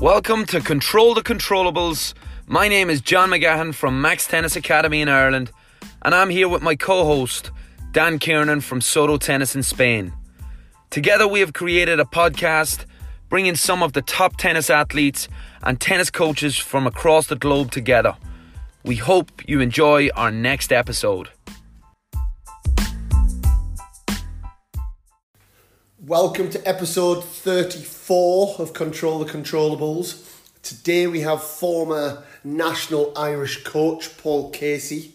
Welcome to Control the Controllables. My name is John McGahan from Max Tennis Academy in Ireland, and I'm here with my co host, Dan Kiernan from Soto Tennis in Spain. Together, we have created a podcast bringing some of the top tennis athletes and tennis coaches from across the globe together. We hope you enjoy our next episode. Welcome to episode 34 of Control the Controllables. Today we have former national Irish coach Paul Casey.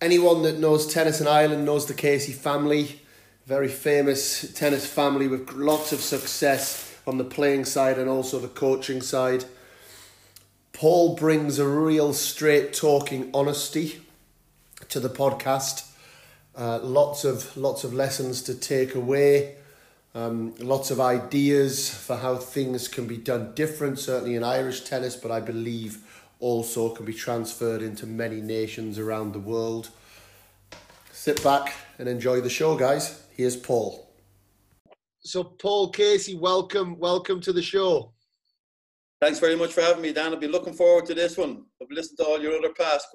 Anyone that knows tennis in Ireland knows the Casey family. Very famous tennis family with lots of success on the playing side and also the coaching side. Paul brings a real straight talking honesty to the podcast. Uh, lots of lots of lessons to take away um, lots of ideas for how things can be done different, certainly in Irish tennis, but I believe also can be transferred into many nations around the world. Sit back and enjoy the show, guys. Here's Paul. So, Paul Casey, welcome, welcome to the show. Thanks very much for having me, Dan. I've been looking forward to this one. I've listened to all your other past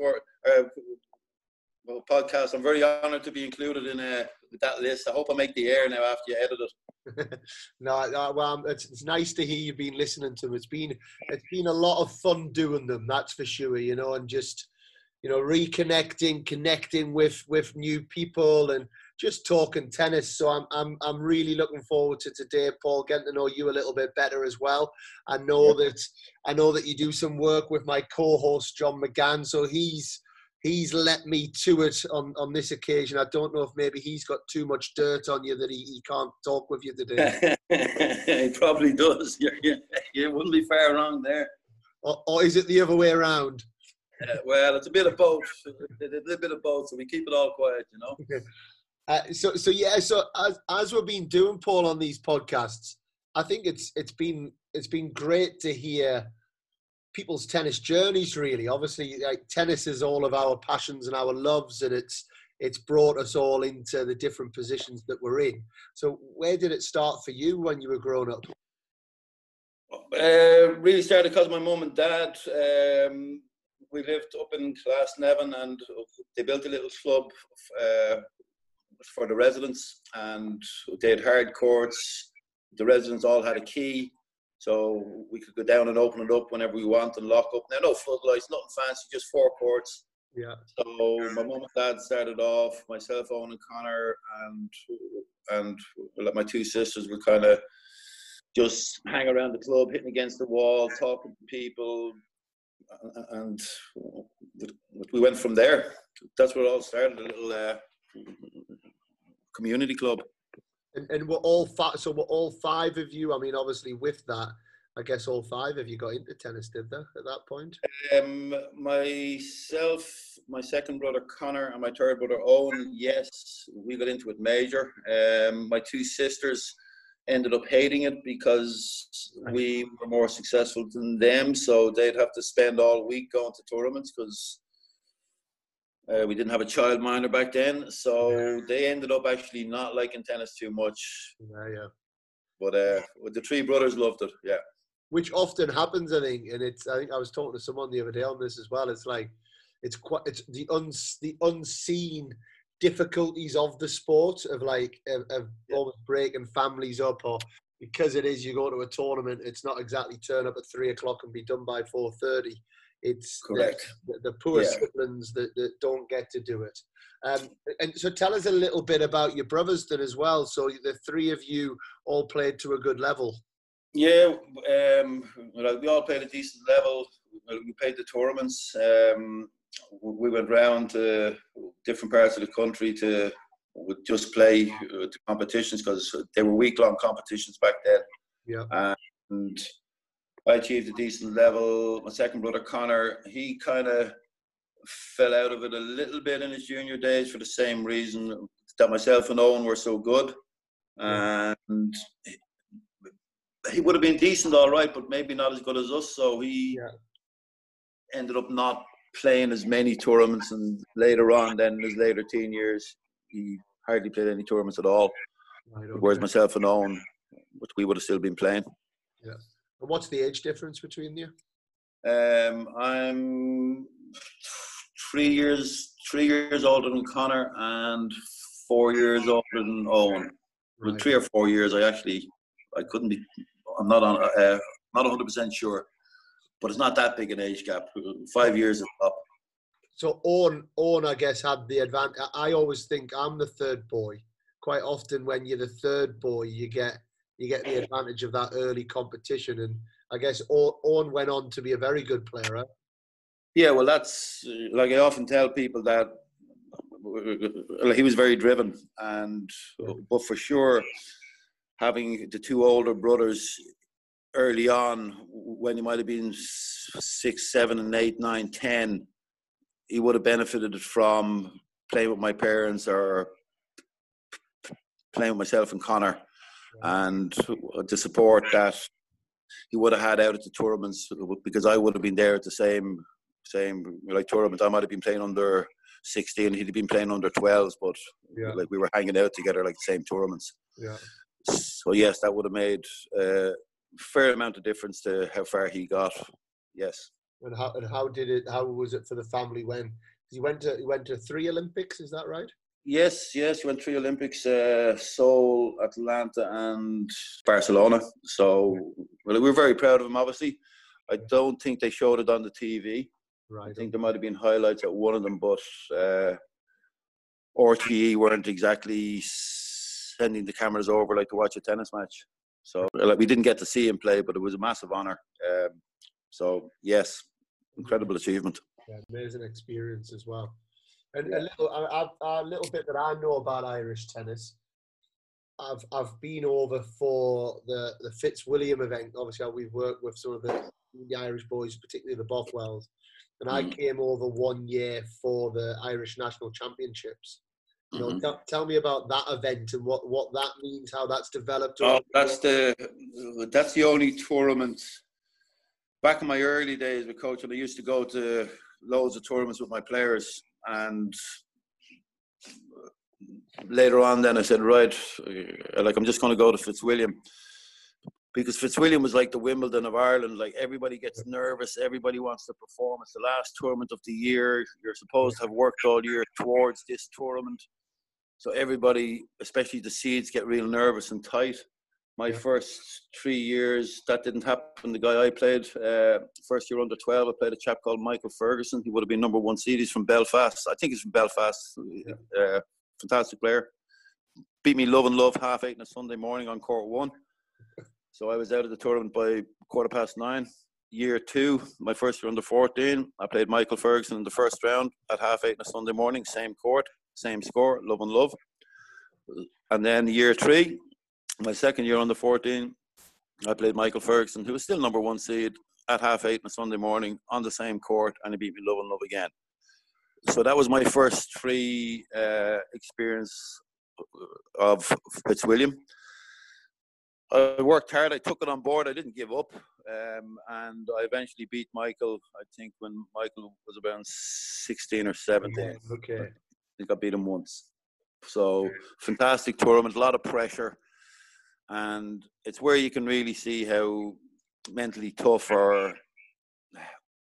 well, podcasts. I'm very honoured to be included in uh, that list. I hope I make the air now after you edit it. no, no, well, it's, it's nice to hear you've been listening to them. It's been it's been a lot of fun doing them. That's for sure. You know, and just you know reconnecting, connecting with with new people, and just talking tennis. So I'm I'm I'm really looking forward to today, Paul, getting to know you a little bit better as well. I know that I know that you do some work with my co-host John McGann, so he's he's let me to it on, on this occasion. I don't know if maybe he's got too much dirt on you that he, he can't talk with you today. he probably does. You, you, you wouldn't be far wrong there. Or, or is it the other way around? Uh, well, it's a bit of both. a little bit of both, so we keep it all quiet, you know. Uh, so, so yeah. So as as we've been doing, Paul, on these podcasts, I think it's it's been it's been great to hear people's tennis journeys really. Obviously like tennis is all of our passions and our loves and it's it's brought us all into the different positions that we're in. So where did it start for you when you were growing up? Uh, really started because my mum and dad um, we lived up in Glasnevin and they built a little club uh, for the residents and they had hard courts. The residents all had a key so we could go down and open it up whenever we want and lock up. Now, no floodlights, nothing fancy, just four courts. Yeah. So my mum and dad started off, myself, Owen and Connor, and and like my two sisters would kind of just hang around the club, hitting against the wall, talking to people, and we went from there. That's where it all started. A little uh, community club. And, and we're all five. So we're all five of you. I mean, obviously, with that, I guess all five of you got into tennis, did they? At that point, um, myself, my second brother Connor, and my third brother Owen. Yes, we got into it major. Um, my two sisters ended up hating it because we were more successful than them, so they'd have to spend all week going to tournaments because uh, we didn't have a childminder back then, so yeah. they ended up actually not liking tennis too much. Yeah, yeah. But uh, the three brothers loved it. Yeah. Which often happens, I think, and it's. I think I was talking to someone the other day on this as well. It's like, it's quite. It's the uns the unseen difficulties of the sport of like of, of yeah. almost breaking families up or because it is you go to a tournament it's not exactly turn up at three o'clock and be done by 4.30 it's correct the, the poor yeah. siblings that, that don't get to do it. Um, and so tell us a little bit about your brothers then as well. So the three of you all played to a good level. Yeah, um, we all played a decent level. We played the tournaments. Um, we went round to different parts of the country to just play uh, the competitions because they were week long competitions back then. Yeah. And I achieved a decent level. My second brother Connor, he kind of fell out of it a little bit in his junior days for the same reason that myself and Owen were so good, and he would have been decent, all right, but maybe not as good as us. So he yeah. ended up not playing as many tournaments, and later on, then in his later teen years, he hardly played any tournaments at all. Right, okay. Whereas myself and Owen, we would have still been playing. Yeah. And what's the age difference between you? Um, I'm three years three years older than Connor and four years older than Owen. With Right. three or four years, I actually I couldn't be. I'm not on uh, not 100 percent sure, but it's not that big an age gap. Five years is up. So Owen, Owen, I guess, had the advantage. I always think I'm the third boy. Quite often, when you're the third boy, you get you get the advantage of that early competition. And I guess Owen went on to be a very good player. Yeah, well, that's like I often tell people that he was very driven, and but for sure, having the two older brothers early on, when he might have been six, seven, and eight, nine, ten, he would have benefited from playing with my parents or playing with myself and Connor, and the uh, support that he would have had out at the tournaments uh, because I would have been there at the same same like tournament. I might have been playing under 16, he'd have been playing under 12s, but Yeah. like we were hanging out together like the same tournaments. Yeah. So yes, that would have made a fair amount of difference to how far he got. Yes. And how and how did it? How was it for the family when he went to he went to three Olympics? Is that right? Yes, yes, he went three Olympics, uh, Seoul, Atlanta, and Barcelona. So, well, we're very proud of him. Obviously, I don't think they showed it on the TV. Right. I think there might have been highlights at one of them, but uh, RTE weren't exactly sending the cameras over like to watch a tennis match. So, like, we didn't get to see him play, but it was a massive honour. Um, so, yes, incredible achievement. Yeah, amazing experience as well. And a little, a, a, little bit that I know about Irish tennis. I've I've been over for the the Fitzwilliam event. Obviously, we've worked with some of the, the Irish boys, particularly the Bothwells, and I Mm. came over one year for the Irish National Championships. You know, Mhm. tell, tell me about that event and what, what that means, how that's developed. Oh, that's the- the that's the only tournament. Back in my early days with coaching, I used to go to loads of tournaments with my players, and later on, then I said, right, uh, like I'm just going to go to Fitzwilliam because Fitzwilliam was like the Wimbledon of Ireland. Like everybody gets nervous, everybody wants to perform. It's the last tournament of the year. You're supposed to have worked all year towards this tournament. So everybody, especially the seeds, get real nervous and tight. My Yeah. first three years, that didn't happen. The guy I played, uh, first year under 12, I played a chap called Michael Ferguson. He would have been number one seed. He's from Belfast. I think he's from Belfast. Uh, fantastic player. Beat me love and love half eight on a Sunday morning on court one. So I was out of the tournament by quarter past nine. Year two, my first year under 14, I played Michael Ferguson in the first round at half eight on a Sunday morning, same court, same score, love and love. And then year three, my second year on the 14, I played Michael Ferguson, who was still number one seed at half eight on a Sunday morning on the same court, and he beat me love and love again. So that was my first free uh, experience of Fitzwilliam. I worked hard. I took it on board. I didn't give up, um, and I eventually beat Michael. I think when Michael was around sixteen or seventeen. Okay. I think I beat him once. So fantastic tournament, a lot of pressure, and it's where you can really see how mentally tough or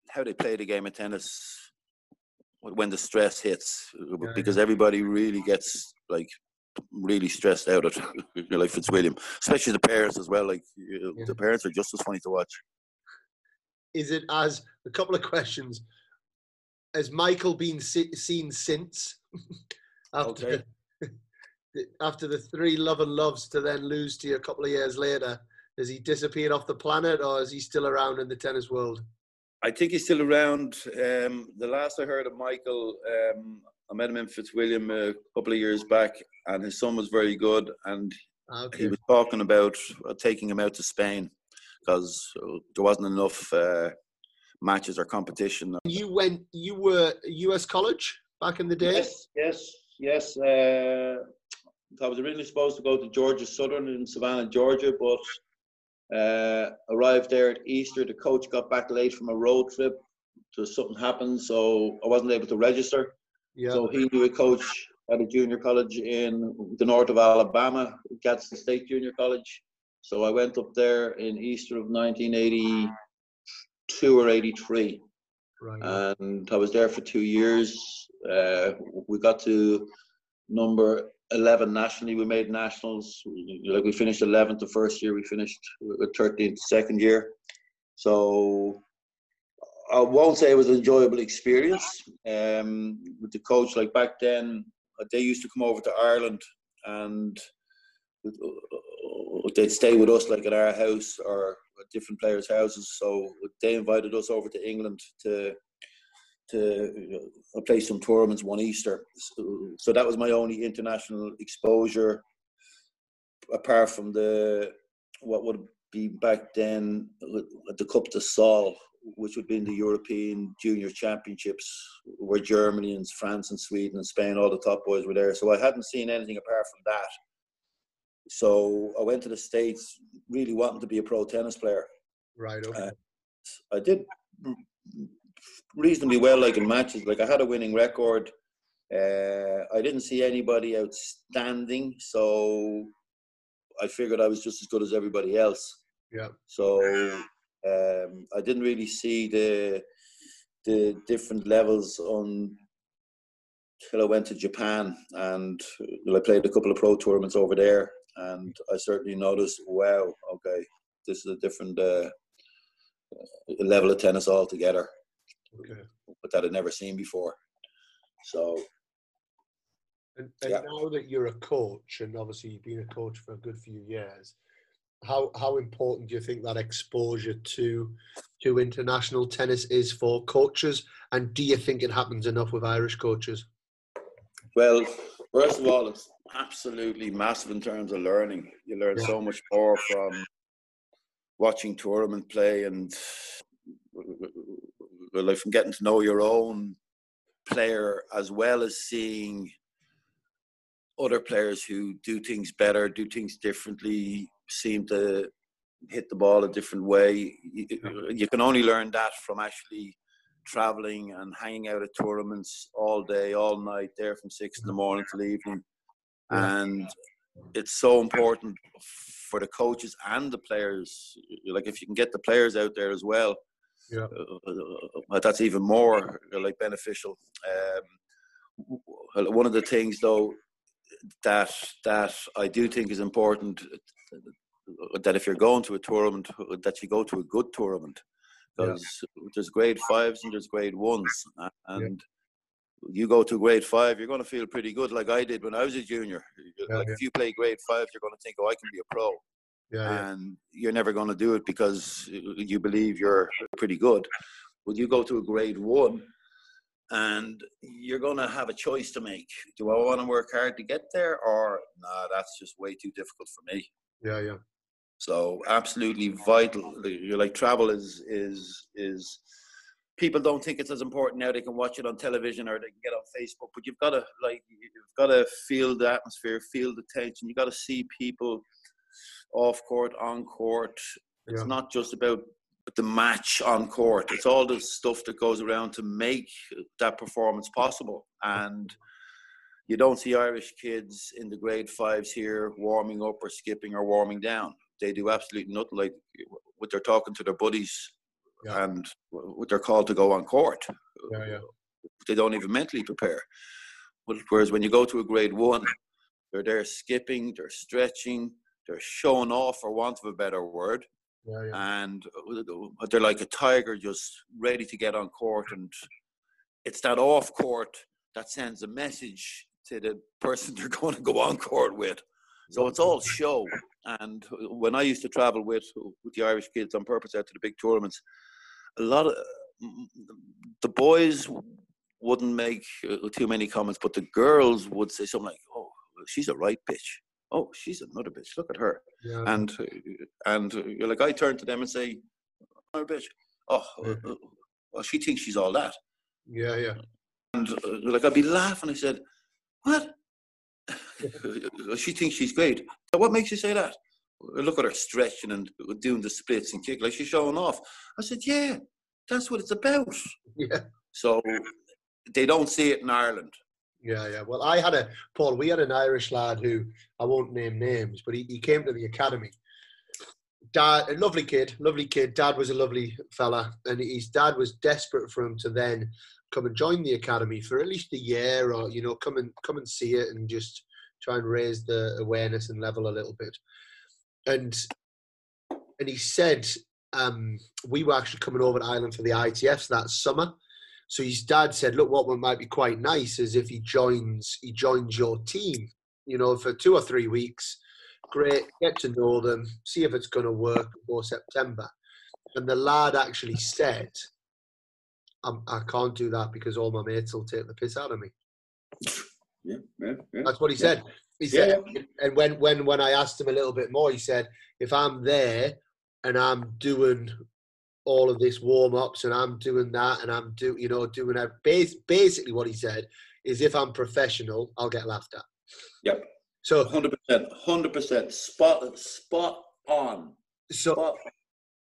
how they play the game of tennis when the stress hits, because everybody really gets like really stressed out at like Fitzwilliam, especially the parents as well. Like you- Yeah. the parents are just as funny to watch. Is it as a couple of questions? Has Michael been se- seen since? after, Okay. The, after the three love and loves to then lose to you a couple of years later, has he disappeared off the planet or is he still around in the tennis world? I think he's still around. Um, the last I heard of Michael, um, I met him in Fitzwilliam a couple of years back, and his son was very good. And Okay. he was talking about uh, taking him out to Spain because there wasn't enough uh, matches or competition. You went. You were U.S. college back in the day. Yes, yes, yes. Uh, I was originally supposed to go to Georgia Southern in Savannah, Georgia, but uh, arrived there at Easter. The coach got back late from a road trip. So something happened, so I wasn't able to register. Yeah. So he knew a coach at a junior college in the north of Alabama, Gadsden State Junior College. So I went up there in Easter of 1982 or 83. Right. and I was there for two years. Uh, we got to number 11 nationally. We made nationals. Like we finished 11th the first year. We finished with 13th the second year. So I won't say it was an enjoyable experience. Um, with the coach, like back then, they used to come over to Ireland and they'd stay with us like at our house or different players' houses. So they invited us over to England to to know, play some tournaments one Easter. So, so, that was my only international exposure, apart from the what would be back then the Coupe de Sol, which would be in the European Junior Championships, where Germany and France and Sweden and Spain, all the top boys were there. So I hadn't seen anything apart from that. So I went to the States really wanting to be a pro tennis player. Right. Okay. Uh, I did reasonably well, like in matches. Like I had a winning record. Uh, I didn't see anybody outstanding, so I figured I was just as good as everybody else. Yeah. So um, I didn't really see the the different levels on till I went to Japan and I played a couple of pro tournaments over there and I certainly noticed, wow, okay, this is a different uh, level of tennis altogether. Okay. But that I'd never seen before. So. And, and yeah. now that you're a coach, and obviously you've been a coach for a good few years, how how important do you think that exposure to to international tennis is for coaches? And do you think it happens enough with Irish coaches? Well, first of all, it's absolutely massive in terms of learning. You learn yeah. so much more from watching tournament play and like from getting to know your own player as well as seeing other players who do things better, do things differently, seem to hit the ball a different way. You, you can only learn that from actually traveling and hanging out at tournaments all day, all night, there from six in the mm-hmm. morning till evening. And it's so important for the coaches and the players. Like if you can get the players out there as well, yeah, uh, uh that's even more like beneficial. Um, one of the things though that that I do think is important uh, that if you're going to a tournament, that you go to a good tournament because yeah. there's grade fives and there's grade ones, and yeah. you go to grade five, you're going to feel pretty good, like I did when I was a junior. Yeah, like if you play grade five, you're going to think, "Oh, I can be a pro," and you're never going to do it because you believe you're pretty good. Well, you go to a grade one, and you're going to have a choice to make. Do I want to work hard to get there, or nah, that's just way too difficult for me? Yeah, yeah. So absolutely vital. You're like travel is is is people don't think it's as important now. They can watch it on television or they can get on Facebook, but you've got to like you've got to feel the atmosphere, feel the tension. You've got to see people off court, on court. It's yeah. not just about the match on court. It's all the stuff that goes around to make that performance possible. And you don't see Irish kids in the grade fives here warming up or skipping or warming down they do absolutely nothing like what they're talking to their buddies yeah. and what they're called to go on court. Yeah, yeah. They don't even mentally prepare. Whereas when you go to a grade one, they're there skipping, they're stretching, they're showing off, for want of a better word. Yeah, yeah. And they're like a tiger just ready to get on court. And it's that off court that sends a message to the person they're going to go on court with. So it's all show. And when I used to travel with with the Irish kids on purpose out to the big tournaments, a lot of the boys wouldn't make uh, too many comments, but the girls would say something like, "Oh, she's a right bitch. Oh, she's another bitch. Look at her." Yeah. And uh, and uh, you're like, I turn to them and say, "Another bitch. Oh, mm-hmm. well, she thinks she's all that." Yeah, yeah. And uh, like I'd be laughing. I said, "What? she thinks she's great. What makes you say that? Look at her stretching and doing the splits and kick like she's showing off. I said, yeah, that's what it's about. Yeah. So they don't see it in Ireland. Yeah, yeah. Well, I had a Paul. We had an Irish lad who I won't name names, but he, he came to the academy, dad, a lovely kid, lovely kid. Dad was a lovely fella, and his dad was desperate for him to then come and join the academy for at least a year, or you know, come and come and see it and just try and raise the awareness and level a little bit. And and he said um, we were actually coming over to Ireland for the ITFs that summer. So his dad said, "Look, what might be quite nice is if he joins he joins your team, you know, for two or three weeks. Great, get to know them, see if it's going to work before September." And the lad actually said, "I can't do that because all my mates will take the piss out of me." Yeah, yeah, yeah. That's what he said. He said, yeah. and when when when I asked him a little bit more, he said, "If I'm there and I'm doing all of this warm ups and I'm doing that and I'm do you know doing that. basically what he said is if I'm professional, I'll get laughed at. Yep. So hundred percent, hundred percent, spot spot on. So spot.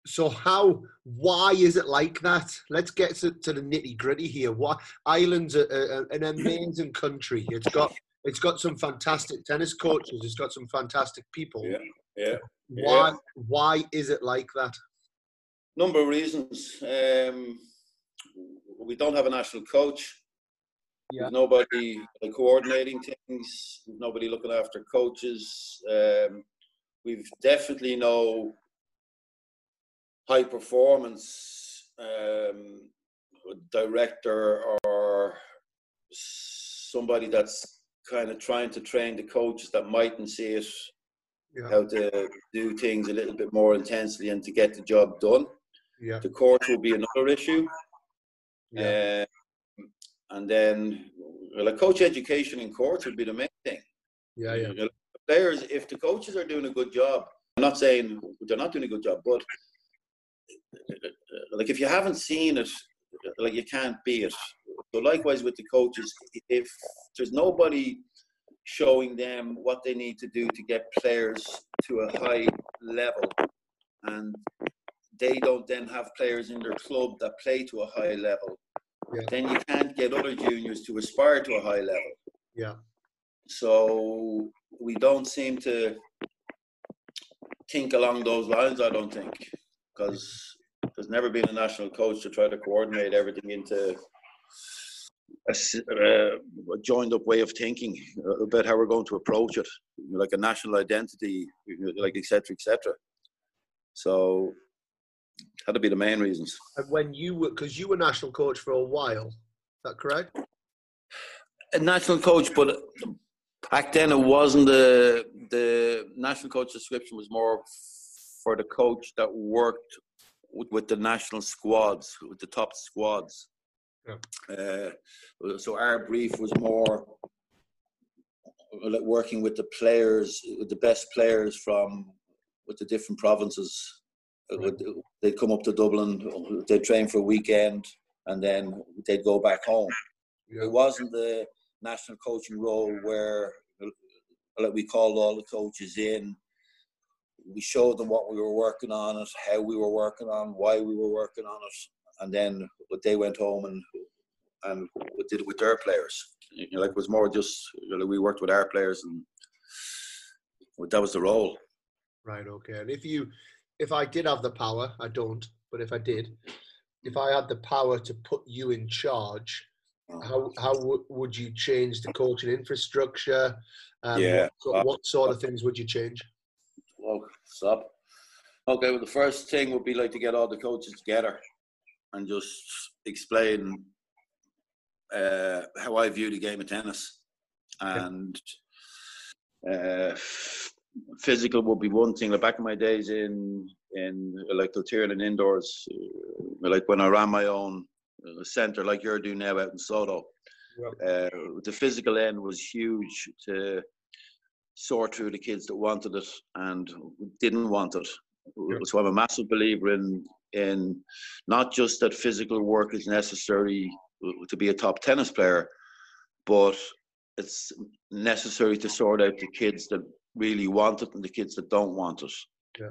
so how why is it like that? Let's get to, to the nitty gritty here. Why Ireland's a, a, an amazing country. It's got it's got some fantastic tennis coaches. It's got some fantastic people. Yeah. Yeah. Why yeah. why is it like that? Number of reasons. Um, we don't have a national coach. Yeah. There's nobody coordinating things. Nobody looking after coaches. Um, we've definitely no high performance um, director or somebody that's kind of trying to train the coaches that mightn't see it yeah. how to do things a little bit more intensely and to get the job done. Yeah. The court will be another issue. Yeah. Uh, and then, well, a coach education in courts would be the main thing. Yeah, yeah. You know, players, if the coaches are doing a good job, I'm not saying they're not doing a good job, but like if you haven't seen it, like you can't be it. So likewise with the coaches, if there's nobody showing them what they need to do to get players to a high level and they don't then have players in their club that play to a high level yeah. then you can't get other juniors to aspire to a high level yeah so we don't seem to think along those lines i don't think because there's never been a national coach to try to coordinate everything into a, uh, a, joined up way of thinking about how we're going to approach it, like a national identity, like etc. etc. So that'd be the main reasons. And when you were, because you were national coach for a while, is that correct? A national coach, but back then it wasn't the the national coach description was more for the coach that worked with, with the national squads, with the top squads. Yeah. Uh, so our brief was more like working with the players, with the best players from with the different provinces. Right. They'd come up to Dublin, they'd train for a weekend, and then they'd go back home. Yeah. It wasn't the national coaching role where like we called all the coaches in. We showed them what we were working on it, how we were working on, why we were working on it, and then they went home and and did it with their players. You know, like it was more just you know, we worked with our players and that was the role. Right. Okay. And if you, if I did have the power, I don't, but if I did, if I had the power to put you in charge, uh-huh. how how w- would you change the coaching infrastructure? Um, yeah. What, what, sort of things would you change? Well, stop. Okay. Well, the first thing would be like to get all the coaches together and just explain uh, how I view the game of tennis. And uh, physical would be one thing. Like back in my days in in like Kiltiernan indoors, uh, like when I ran my own uh, centre, like you're doing now out in Soto. Uh, the physical end was huge to sort through the kids that wanted it and didn't want it. So I'm a massive believer in in not just that physical work is necessary to be a top tennis player, but it's necessary to sort out the kids that really want it and the kids that don't want it. Yeah.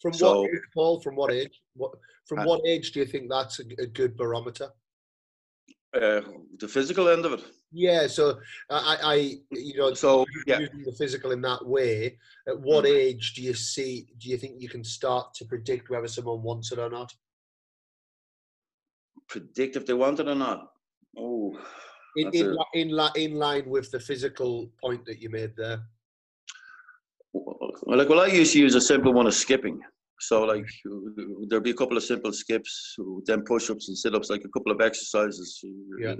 From so, what age, Paul? From what age? What from uh, what age do you think that's a, a good barometer? Uh, the physical end of it. Yeah, so I, I you know, so yeah. using the physical in that way. At what mm. age do you see? Do you think you can start to predict whether someone wants it or not? Predict if they want it or not. Oh, in in, a, in, in line with the physical point that you made there. Well, like well, I used to use a simple one of skipping. So like there'd be a couple of simple skips, then push-ups and sit-ups, like a couple of exercises. Yeah.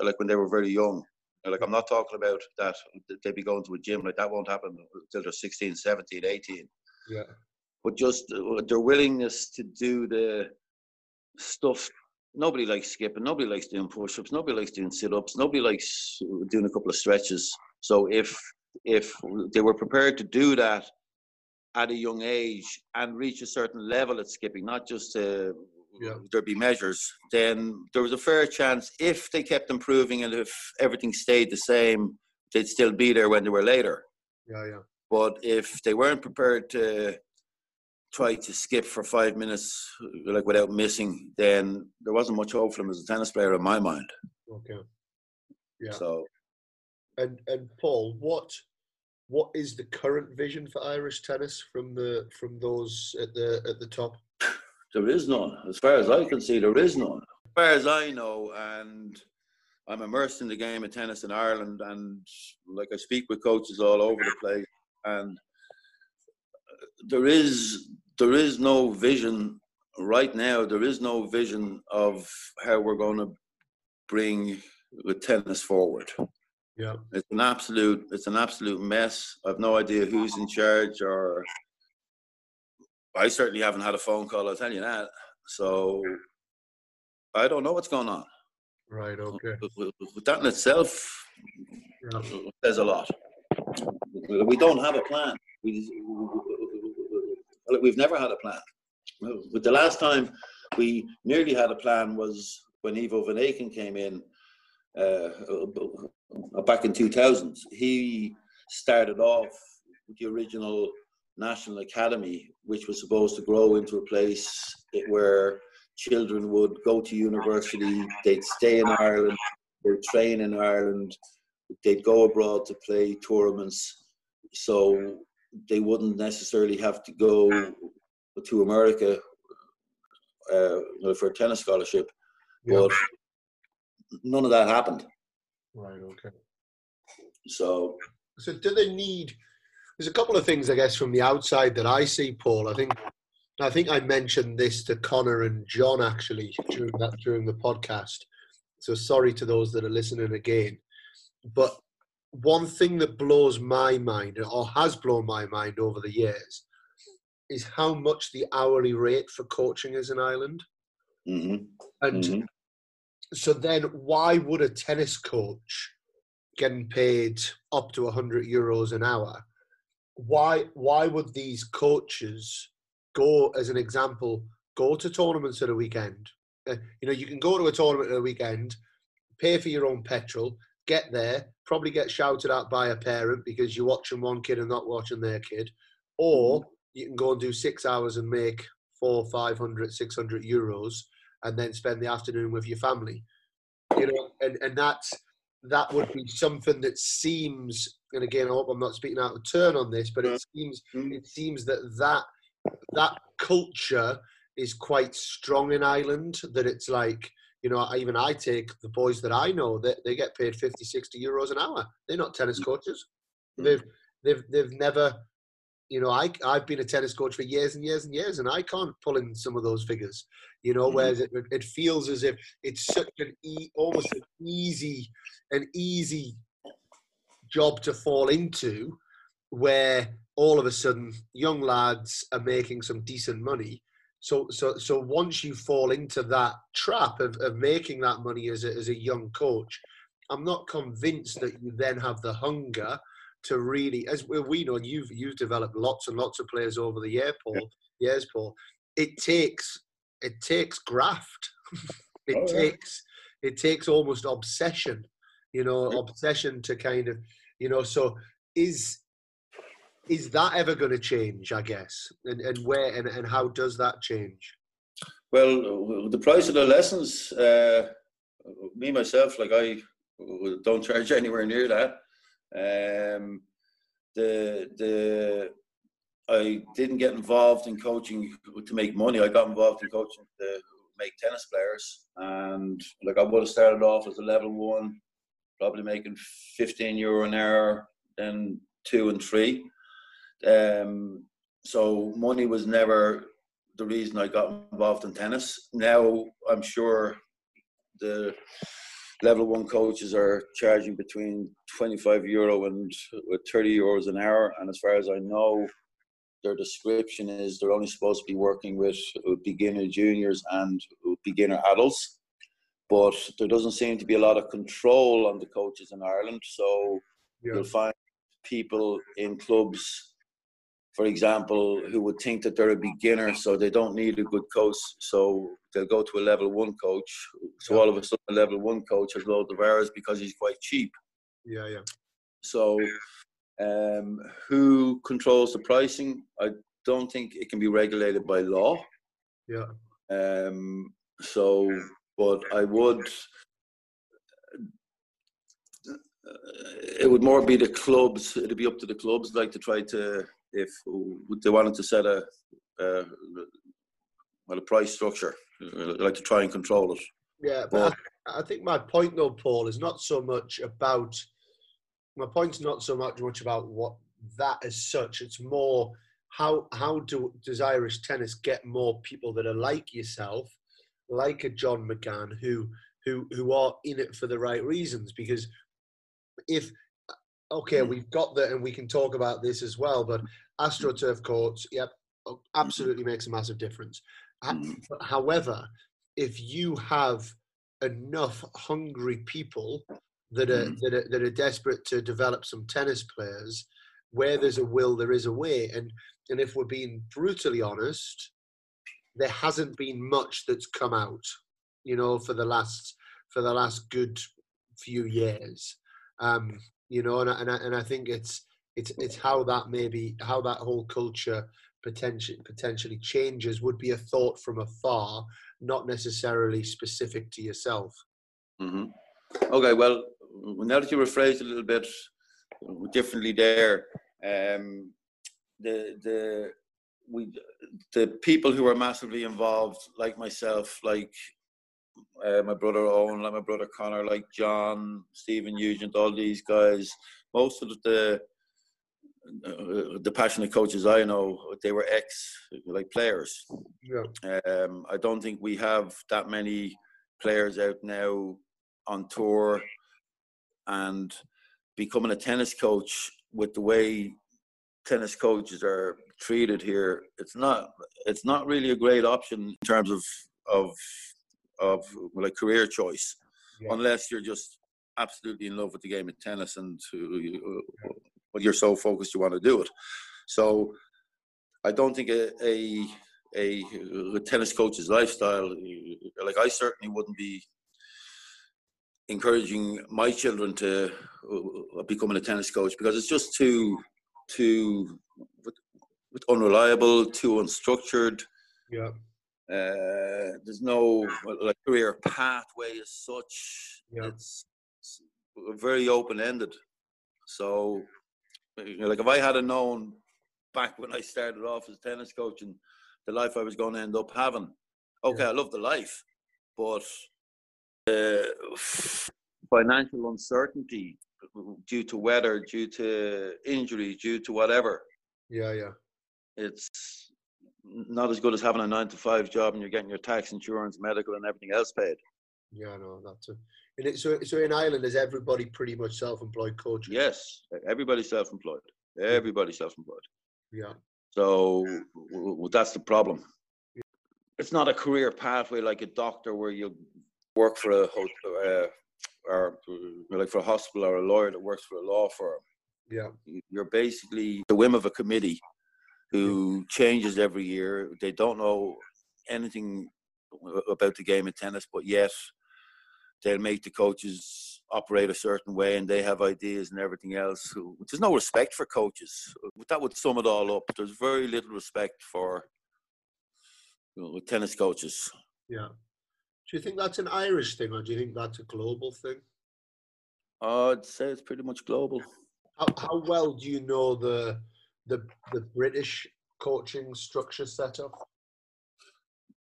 Like when they were very young. Like I'm not talking about that they'd be going to a gym like that won't happen until they're 16, 17, 18. Yeah. But just uh, their willingness to do the stuff. Nobody likes skipping. Nobody likes doing push-ups. Nobody likes doing sit-ups. Nobody likes doing a couple of stretches. So if if they were prepared to do that at a young age and reach a certain level at skipping, not just to yeah. there be measures, then there was a fair chance if they kept improving and if everything stayed the same, they'd still be there when they were later. Yeah, yeah. But if they weren't prepared to try to skip for five minutes, like without missing, then there wasn't much hope for them as a tennis player in my mind. Okay. Yeah. So. And and Paul, what what is the current vision for Irish tennis from the from those at the at the top? There is none. As far as I can see, there is none. As far as I know, and I'm immersed in the game of tennis in Ireland, and like I speak with coaches all over the place, and there is there is no vision right now. There is no vision of how we're going to bring the tennis forward. Yeah, it's an absolute it's an absolute mess. I've no idea who's in charge or I certainly haven't had a phone call. I'll tell you that. So I don't know what's going on. Right. Okay. That in itself yeah. says a lot. We don't have a plan. We, we've never had a plan. But the last time we nearly had a plan was when Ivo Van Aken came in uh, back in 2000. He started off with the original National Academy, which was supposed to grow into a place where children would go to university, they'd stay in Ireland, they'd train in Ireland, they'd go abroad to play tournaments, so they wouldn't necessarily have to go to America uh, for a tennis scholarship. Yeah. But none of that happened. Right. Okay. So. So do they need? There's a couple of things, I guess, from the outside that I see, Paul. I think I think I mentioned this to Connor and John actually during that during the podcast. So sorry to those that are listening again. But one thing that blows my mind, or has blown my mind over the years, is how much the hourly rate for coaching is in Ireland. Mm-hmm. And mm-hmm. So then, why would a tennis coach getting paid up to 100 euros an hour why why would these coaches go as an example go to tournaments at a weekend uh, you know you can go to a tournament at a weekend pay for your own petrol get there probably get shouted at by a parent because you're watching one kid and not watching their kid or mm-hmm. you can go and do six hours and make four 500 600 euros and then spend the afternoon with your family you know and, and that's that would be something that seems and again, I hope I'm not speaking out of turn on this, but it seems mm-hmm. it seems that that that culture is quite strong in Ireland. That it's like you know, even I take the boys that I know that they, they get paid 50, 60 euros an hour. They're not tennis mm. coaches. Mm. They've they've they've never you know, I I've been a tennis coach for years and years and years, and I can't pull in some of those figures. You know, mm-hmm. whereas it, it feels as if it's such an e, almost an easy, an easy job to fall into where all of a sudden young lads are making some decent money. So, so, so once you fall into that trap of, of making that money as a, as a young coach, I'm not convinced that you then have the hunger to really, as we know, you've you've developed lots and lots of players over the year, Paul. Yeah. Years, Paul. It takes it takes graft. it oh, takes yeah. it takes almost obsession, you know, yeah. obsession to kind of you know, so is is that ever going to change? I guess, and and where and, and how does that change? Well, the price of the lessons uh, me myself, like I don't charge anywhere near that. Um, the the I didn't get involved in coaching to make money. I got involved in coaching to make tennis players, and like I would have started off as a level one, probably making 15 euro an hour, then two and three. Um, so money was never the reason I got involved in tennis. Now I'm sure the level one coaches are charging between 25 euro and uh, 30 euros an hour. And as far as I know, their description is they're only supposed to be working with uh, beginner juniors and uh, beginner adults. But there doesn't seem to be a lot of control on the coaches in Ireland. So yeah. you'll find people in clubs for example, who would think that they're a beginner, so they don't need a good coach, so they'll go to a level one coach. So yeah. all of a sudden, a level one coach has loads of hours because he's quite cheap. Yeah, yeah. So, um, who controls the pricing? I don't think it can be regulated by law. Yeah. Um. So, but I would. It would more be the clubs. It'd be up to the clubs, like to try to if they wanted to set a uh, well a price structure, like to try and control it. Yeah, but, I, I, think my point though, Paul, is not so much about my point's not so much much about what that as such. It's more how how do does Irish tennis get more people that are like yourself, like a John McGann, who who who are in it for the right reasons? Because if okay, hmm. we've got that, and we can talk about this as well. But AstroTurf courts, yep, absolutely makes a massive difference. Mm. However, if you have enough hungry people that are, mm. that are that are desperate to develop some tennis players, where there's a will, there is a way. And and if we're being brutally honest, there hasn't been much that's come out, you know, for the last for the last good few years. Um, you know, and I, and I, and I think it's it's it's how that maybe how that whole culture potentially potentially changes would be a thought from afar, not necessarily specific to yourself. Mm-hmm. Okay, well, now that you rephrased a little bit differently there, um, the the we the people who are massively involved, like myself, like uh, my brother Owen, like my brother Connor, like John, Stephen Nugent, all these guys, most of the uh, the passionate coaches I know, they were ex like players. Yeah. Um, I don't think we have that many players out now on tour and becoming a tennis coach with the way tennis coaches are treated here. It's not. It's not really a great option in terms of of of like career choice, yeah. unless you're just absolutely in love with the game of tennis and uh, but you're so focused you want to do it. So I don't think a, a, a, tennis coach's lifestyle, like I certainly wouldn't be encouraging my children to uh, becoming a tennis coach because it's just too too unreliable, too unstructured. Yeah. Uh, there's no like career pathway as such. Yeah. It's, it's very open ended. So like if I had known back when I started off as tennis coach and the life I was going to end up having, okay, yeah. I love the life, but uh, financial uncertainty due to weather, due to injury, due to whatever. Yeah, yeah. It's not as good as having a nine to five job and you're getting your tax, insurance, medical, and everything else paid. Yeah, no, that's it. And it, so, so in Ireland, is everybody pretty much self-employed coach? Yes, everybody's self-employed. Everybody's self-employed. Yeah. So well, that's the problem. Yeah. It's not a career pathway like a doctor where you work for a uh, or like for a hospital or a lawyer that works for a law firm. Yeah. You're basically the whim of a committee who changes every year. They don't know anything about the game of tennis, but yet they'll make the coaches operate a certain way and they have ideas and everything else. There's no respect for coaches. That would sum it all up. There's very little respect for you know, tennis coaches. Yeah. Do you think that's an Irish thing, or do you think that's a global thing? Uh, I'd say it's pretty much global. How, how well do you know the the the British coaching structure setup?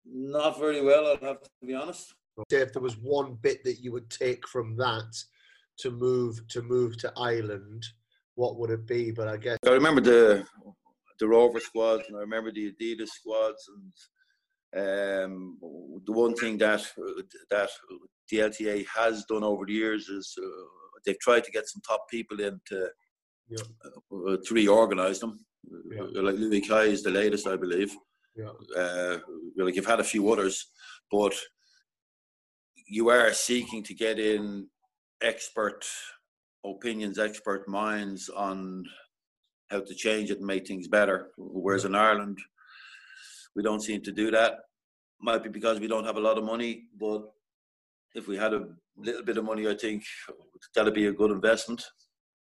Not very well, I'll have to be honest. Say if there was one bit that you would take from that to move to move to Ireland, what would it be? But I guess I remember the the Rover squads, and I remember the Adidas squads, and um, the one thing that that the LTA has done over the years is uh, they've tried to get some top people in to Yeah. uh, to reorganise them. Yeah. Uh, Like Louis Cayer is the latest, I believe. yeah, Uh, like you've had a few others, but you are seeking to get in expert opinions, expert minds on how to change it and make things better. Whereas in Ireland, we don't seem to do that. Might be because we don't have a lot of money, but if we had a little bit of money, I think that'd be a good investment.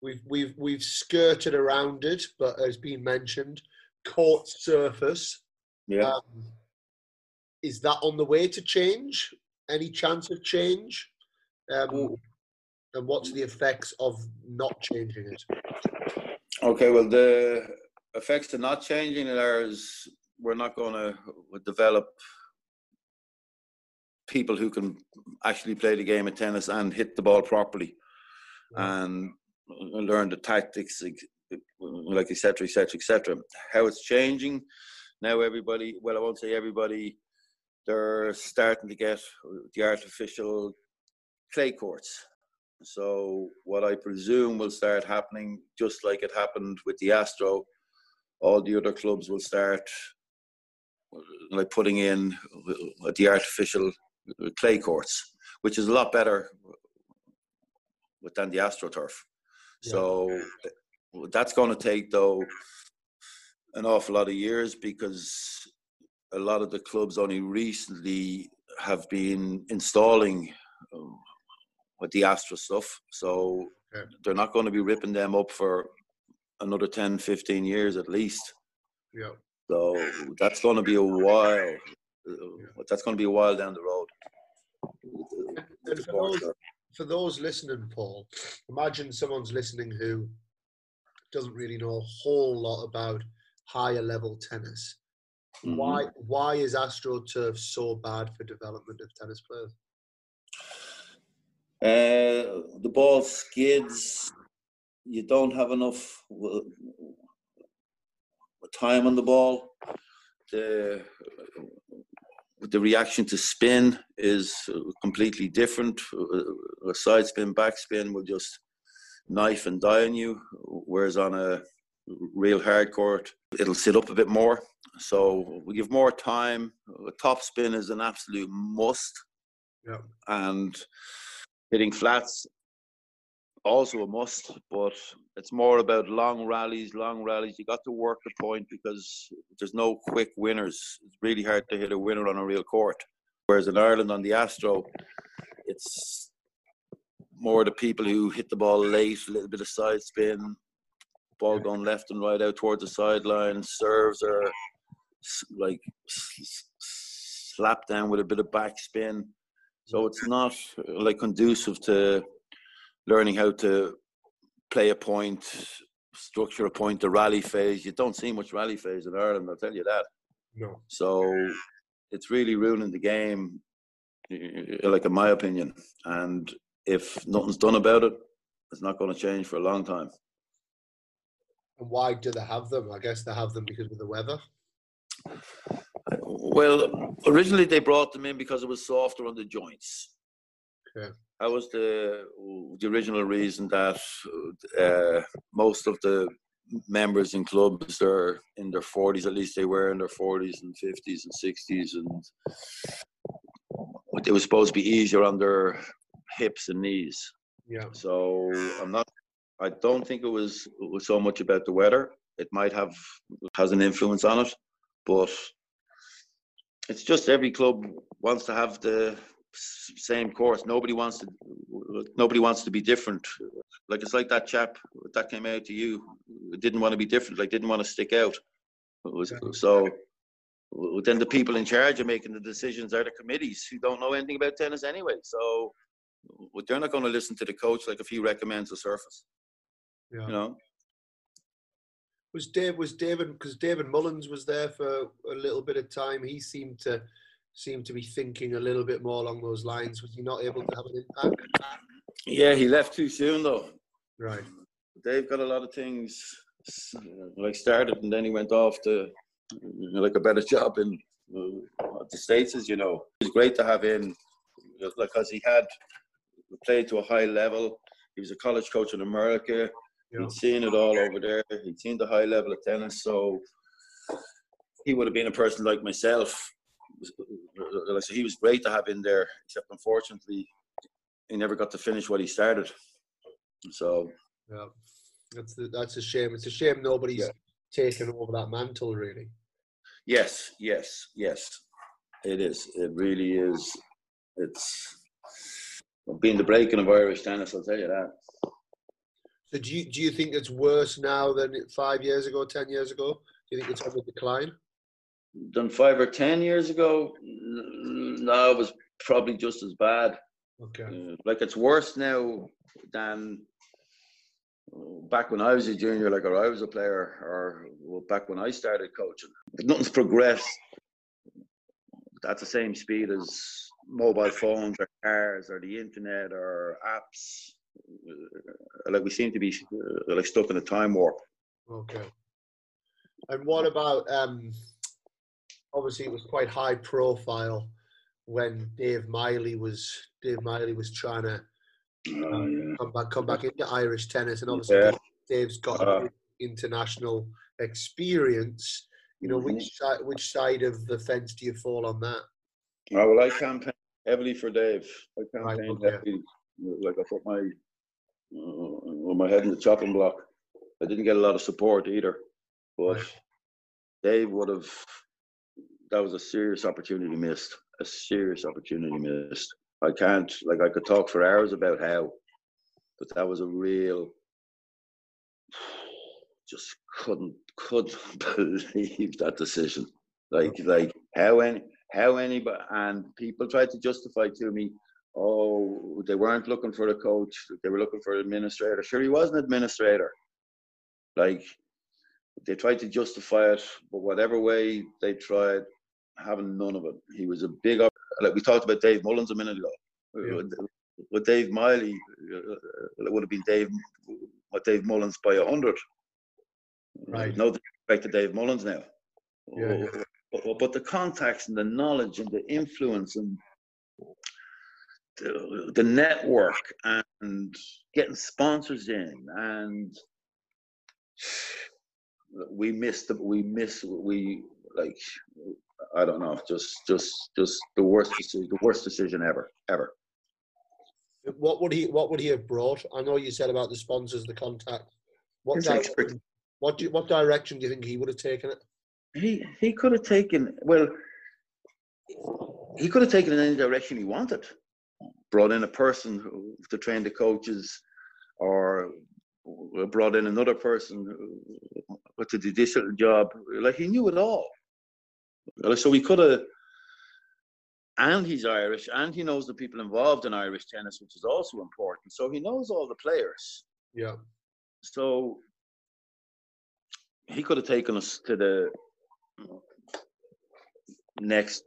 we've we've we've skirted around it, but as been mentioned, court surface Yeah. um, is that on the way to change? Any chance of change? Um, and what's the effects of not changing it? Okay, well, the effects of not changing it are is we're not going to develop people who can actually play the game of tennis and hit the ball properly and learn the tactics, like etc., etc., et cetera, et cetera. How it's changing now, everybody, well, I won't say everybody, they're starting to get the artificial clay courts. So what I presume will start happening, just like it happened with the Astro, all the other clubs will start like putting in the artificial clay courts, which is a lot better than the AstroTurf. So that's going to take though an awful lot of years because a lot of the clubs only recently have been installing uh, with the Astro stuff. So Okay. they're not going to be ripping them up for another 10, 15 years at least. Yeah. So that's going to be a while. uh, That's going to be a while down the road. For those, for those listening, Paul, imagine someone's listening who doesn't really know a whole lot about higher level tennis. Mhm. Why why is AstroTurf so bad for development of tennis players? Uh, the ball skids. You don't have enough uh, time on the ball. The the reaction to spin is uh, completely different. Uh, A side spin, back spin will just knife and die on you, whereas on a real hard court, it'll sit up a bit more. So we give more time. A top spin is an absolute must. Yeah. And hitting flats also a must, but it's more about long rallies, long rallies. You got to work the point because there's no quick winners. It's really hard to hit a winner on a real court. Whereas in Ireland on the Astro, it's more the people who hit the ball late, a little bit of side spin, ball going left and right out towards the sideline. Serves are like slapped down with a bit of backspin. So it's not like conducive to learning how to play a point, structure a point, the rally phase. You don't see much rally phase in Ireland, I'll tell you that. No. So it's really ruining the game, like in my opinion. And if nothing's done about it, it's not going to change for a long time. And why do they have them? I guess they have them because of the weather. Well, originally they brought them in because it was softer on the joints. Okay. That was the the original reason that uh, most of the members in clubs are in their forties. At least they were in their forties and fifties and sixties, and it was supposed to be easier on their hips and knees. Yeah. So I'm not. I don't think it was it was so much about the weather. It might have has an influence on it, but it's just every club wants to have the same course. Nobody wants to. Nobody wants to be different. Like it's like that chap that came out to you didn't want to be different. Like didn't want to stick out. Was, so then the people in charge of making the decisions are the committees who don't know anything about tennis anyway. So they're not going to listen to the coach like if he recommends a surface. Yeah. You know. Was Dave was David because David Mullins was there for a little bit of time. He seemed to seemed to be thinking a little bit more along those lines. Was he not able to have an impact? Yeah, he left too soon though. Right. Dave got a lot of things like started and then he went off to you know, like a better job in uh, the states as you know it's great to have in because he had played to a high level he was a college coach in america yeah. he'd seen it all over there he'd seen the high level of tennis so he would have been a person like myself so he was great to have in there except unfortunately he never got to finish what he started so yeah that's the, that's a shame. It's a shame nobody's yeah. taken over that mantle, really. Yes, yes, yes. It is. It really is. It's being the breaking of Irish tennis. I'll tell you that. So do you do you think it's worse now than five years ago, ten years ago? Do you think it's on the decline? Than five or ten years ago, no, it was probably just as bad. Okay. Uh, like it's worse now than back when I was a junior, like or I was a player, or well, back when I started coaching, nothing's progressed at the same speed as mobile phones or cars or the internet or apps. Like we seem to be uh, like stuck in a time warp. Okay. And what about um? Obviously, it was quite high profile when Dave Miley was Dave Miley was trying to Oh, yeah. come back, come back into Irish tennis, and obviously yeah. Dave's got uh, international experience. You know, mm-hmm. which side, which side of the fence do you fall on that? Oh, well, I campaigned heavily for Dave. I campaigned right, okay. heavily, like I put my uh, my head in the chopping block. I didn't get a lot of support either, but right. Dave would have. That was a serious opportunity missed. A serious opportunity missed. I can't like I could talk for hours about how, but that was a real. Just couldn't couldn't believe that decision. Like like how any how anybody and people tried to justify to me, oh they weren't looking for a coach, they were looking for an administrator. Sure, he was an administrator. Like they tried to justify it, but whatever way they tried, having none of it. He was a big like we talked about Dave Mullins a minute ago. Yeah. With Dave Miley, it would have been Dave, what Dave Mullins by a hundred. Right. No disrespect to Dave Mullins now. Yeah, yeah. Oh, but, but, the contacts and the knowledge and the influence and the, the network and getting sponsors in and we missed the, we miss we like I don't know, just just just the worst decision, the worst decision ever, ever. What would he What would he have brought? I know you said about the sponsors, the contact. What direction, what do you, What direction do you think he would have taken it? He he could have taken well. He could have taken it in any direction he wanted. Brought in a person who, to train the coaches, or brought in another person with a judicial job. Like he knew it all. So we could have, and he's Irish, and he knows the people involved in Irish tennis, which is also important. So he knows all the players. Yeah. So he could have taken us to the next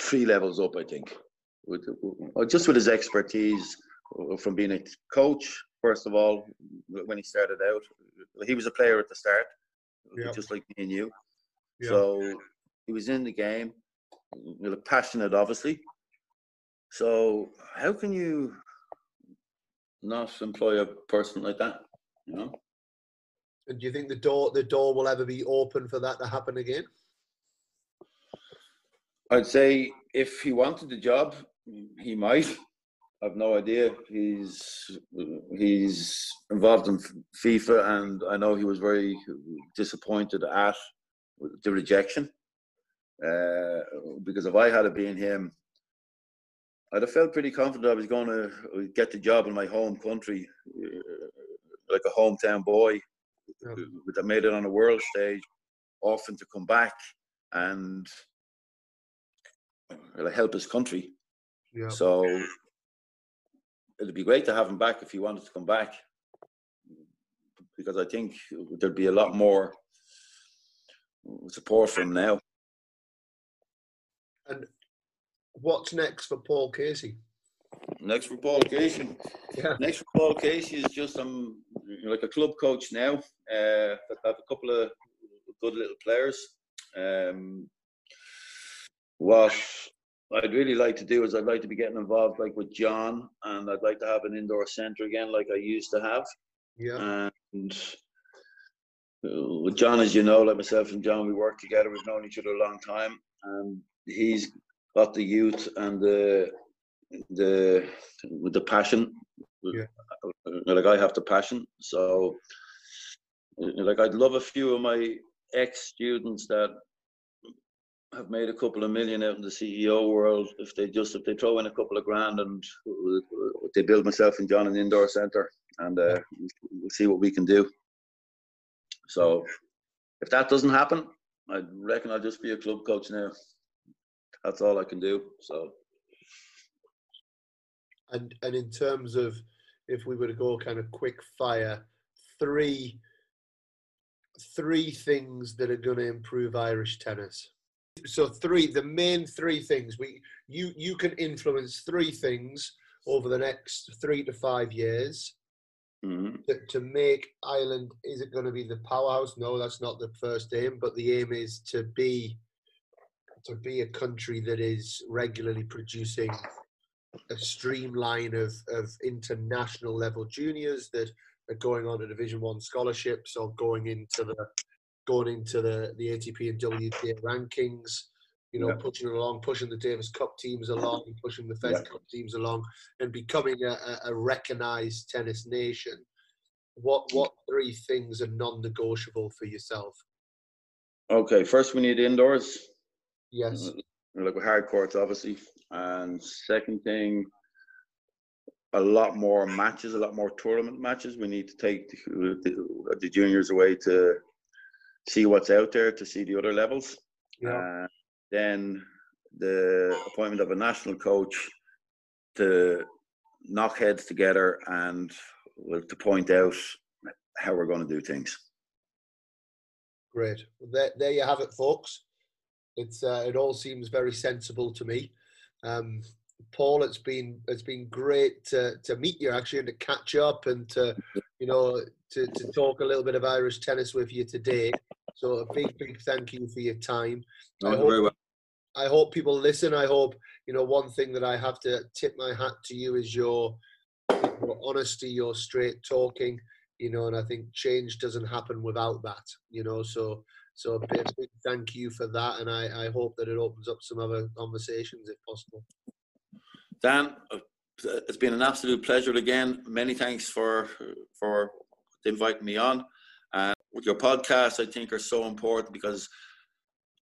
three levels up, I think, with, just with his expertise uh, from being a coach. First of all, when he started out, he was a player at the start, yep. just like me and you. Yep. So he was in the game. Look passionate, obviously. So how can you not employ a person like that? You know. And do you think the door the door will ever be open for that to happen again? I'd say if he wanted the job, he might. I've no idea. He's he's involved in FIFA, and I know he was very disappointed at the rejection. Uh, because if I had been him, I'd have felt pretty confident I was going to get the job in my home country, uh, like a hometown boy that made it on a world stage, often to come back and help his country. Yeah. So it'd be great to have him back if he wanted to come back, because I think there'd be a lot more support from now. And what's next for Paul Casey? Next for Paul Casey. Yeah. Next for Paul Casey is just I'm like a club coach now. Uh, I have a couple of good little players. Um, what I'd really like to do is I'd like to be getting involved like with John, and I'd like to have an indoor centre again, like I used to have. Yeah. And uh, with John, as you know, like myself and John, we work together. We've known each other a long time, and he's got the youth and the the with the passion. Yeah. Like I have the passion, so like I'd love a few of my ex students that have made a couple of million out in the CEO world. If they just if they throw in a couple of grand and they build myself and John an indoor centre, and uh, we'll see what we can do. So if that doesn't happen, I reckon I'll just be a club coach now. That's all I can do. So And and in terms of if we were to go kind of quick fire, three three things that are going to improve Irish tennis. So three, the main three things we you you can influence three things over the next three to five years mhm. to, to make Ireland. Is it going to be the powerhouse? No, that's not the first aim. But the aim is to be to be a country that is regularly producing a streamline of, of international level juniors that are going on to Division One scholarships or going into the going into the, the ATP and WTA rankings. You know, Yeah. pushing along, pushing the Davis Cup teams along, pushing the Fed Yeah. Cup teams along, and becoming a, a, recognised tennis nation. What what three things are non-negotiable for yourself? Okay, first we need indoors. Yes. Like hard courts, obviously. And second thing, a lot more matches, a lot more tournament matches. We need to take the, the, the juniors away to see what's out there, to see the other levels. Yeah. Uh, then the appointment of a national coach to knock heads together and to point out how we're going to do things. Great. Well, there, there you have it, folks. It's uh, it all seems very sensible to me. Um, Paul, it's been it's been great to, to meet you actually and to catch up and to you know to, to talk a little bit of Irish tennis with you today. So a big big thank you for your time. I Oh, hope- very well. I hope people listen. I hope you know one thing that I have to tip my hat to you is your, your honesty, your straight talking. You know, and I think change doesn't happen without that. You know, so so a big, big thank you for that, and I, I hope that it opens up some other conversations if possible. Dan, uh, it's been an absolute pleasure again. Many thanks for for inviting me on. With your podcast, I think are so important because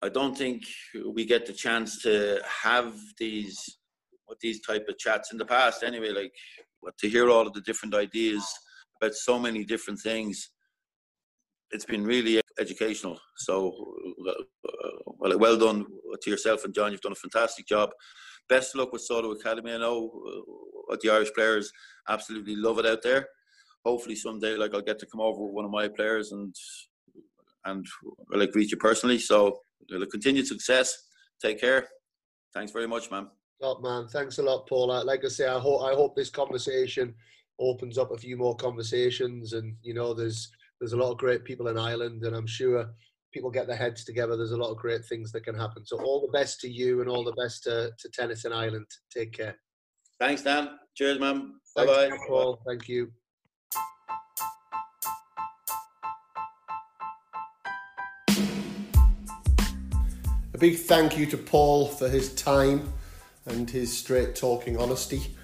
I don't think we get the chance to have these what these type of chats in the past. Anyway, like to hear all of the different ideas about so many different things. It's been really educational. So, uh, well, well done to yourself and John. You've done a fantastic job best luck with Soto Academy. I know uh, what the Irish players absolutely love it out there. Hopefully someday, like I'll get to come over with one of my players and and like greet you personally. So, continued success. Take care. Thanks very much, man. Top man, thanks a lot, Paul. Like I say, I hope I hope this conversation opens up a few more conversations, and you know, there's there's a lot of great people in Ireland, and I'm sure people get their heads together. There's a lot of great things that can happen. So all the best to you, and all the best to, to tennis in Ireland. Take care. Thanks, Dan. Cheers, man. Bye bye. Paul. Thank you. A big thank you to Paul for his time and his straight talking honesty.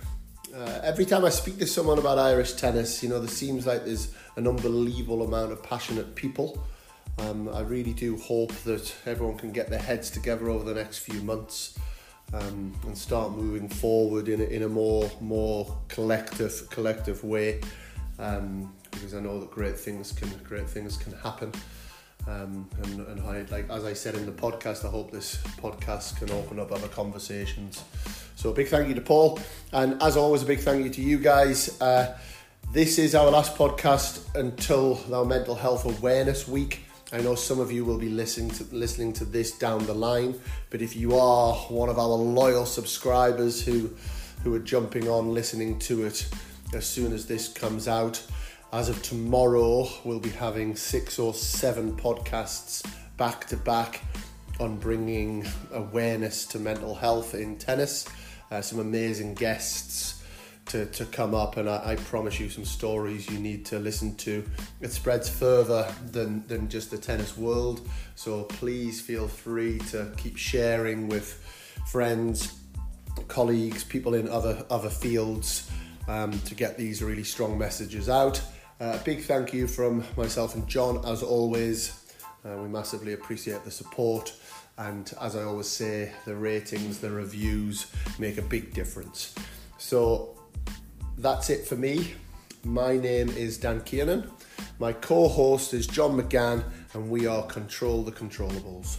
Uh, every time I speak to someone about Irish tennis, you know, there seems like there's an unbelievable amount of passionate people. Um, I really do hope that everyone can get their heads together over the next few months um, and start moving forward in a, in a more more collective collective way. Um, because I know that great things can great things can happen. Um, and, and I, like as I said in the podcast, I hope this podcast can open up other conversations. So a big thank you to Paul, and as always, a big thank you to you guys. Uh, this is our last podcast until our Mental Health Awareness Week. I know some of you will be listening to listening to this down the line, but if you are one of our loyal subscribers who who are jumping on listening to it as soon as this comes out, as of tomorrow, we'll be having six or seven podcasts back to back on bringing awareness to mental health in tennis. Uh, some amazing guests to, to come up, and I, I, promise you some stories you need to listen to. It spreads further than, than just the tennis world, so please feel free to keep sharing with friends, colleagues, people in other other fields um, to get these really strong messages out. A uh, big thank you from myself and John, as always. Uh, we massively appreciate the support, and as I always say, the ratings, the reviews make a big difference. So that's it for me. My name is Dan Kiernan. My co host is John McGann, and we are Control the Controllables.